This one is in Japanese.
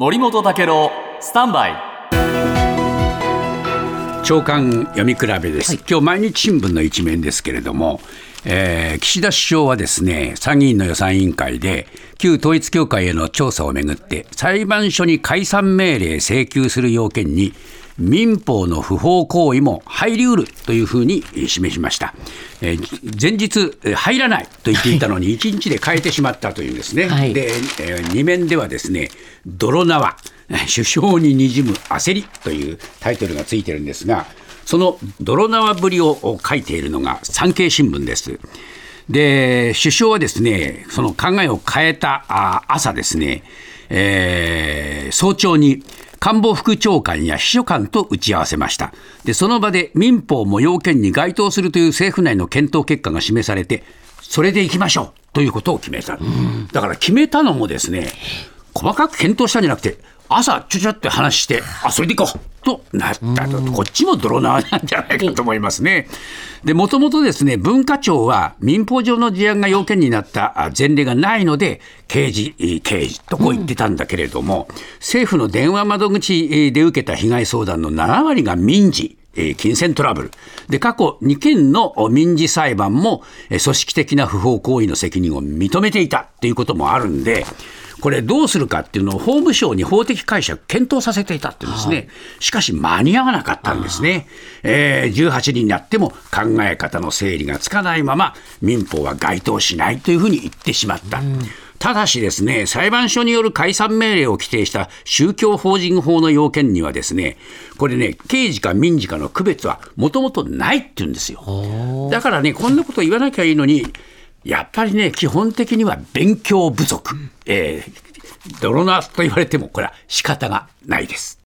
森本武郎スタンバイ。長官読み比べです、今日毎日新聞の一面ですけれども、えー岸田首相はですね参議院の予算委員会で旧統一教会への調査をめぐって裁判所に解散命令請求する要件に民法の不法行為も入りうるというふうに示しました、えー前日えー入らないと言っていたのに1日で変えてしまったというんですね、はい。で、えー2面ではですね泥縄 首相ににじむ焦りというタイトルがついてるんですがその泥縄ぶりを書いているのが産経新聞です。で首相はですねその考えを変えたあ朝ですね、えー早朝に官房副長官や秘書官と打ち合わせました。でその場で民法も要件に該当するという政府内の検討結果が示されてそれでいきましょうということを決めた、だから決めたのもですね細かく検討したんじゃなくて朝ちょちょって話してあそれでいこうとなったと、こっちも泥縄なんじゃないかと思いますね。でもともとですね文化庁は民法上の事案が要件になったあ前例がないので刑事えー刑事とこう言ってたんだけれども、政府の電話窓口えーで受けた被害相談の7割が民事えー金銭トラブル。で、過去2件のお民事裁判も、えー組織的な不法行為の責任を認めていたということもあるんで、これどうするかっていうのを法務省に法的解釈検討させていたっていうんですね。しかし間に合わなかったんですね。えー18になっても考え方の整理がつかないまま民法は該当しないというふうに言ってしまった。ただしですね、裁判所による解散命令を規定した宗教法人法の要件にはですね、これね、刑事か民事かの区別はもともとないって言うんですよ。だからね、こんなこと言わなきゃいいのに、やっぱりね、基本的には勉強不足。えー、泥縄と言われても、これは仕方がないです。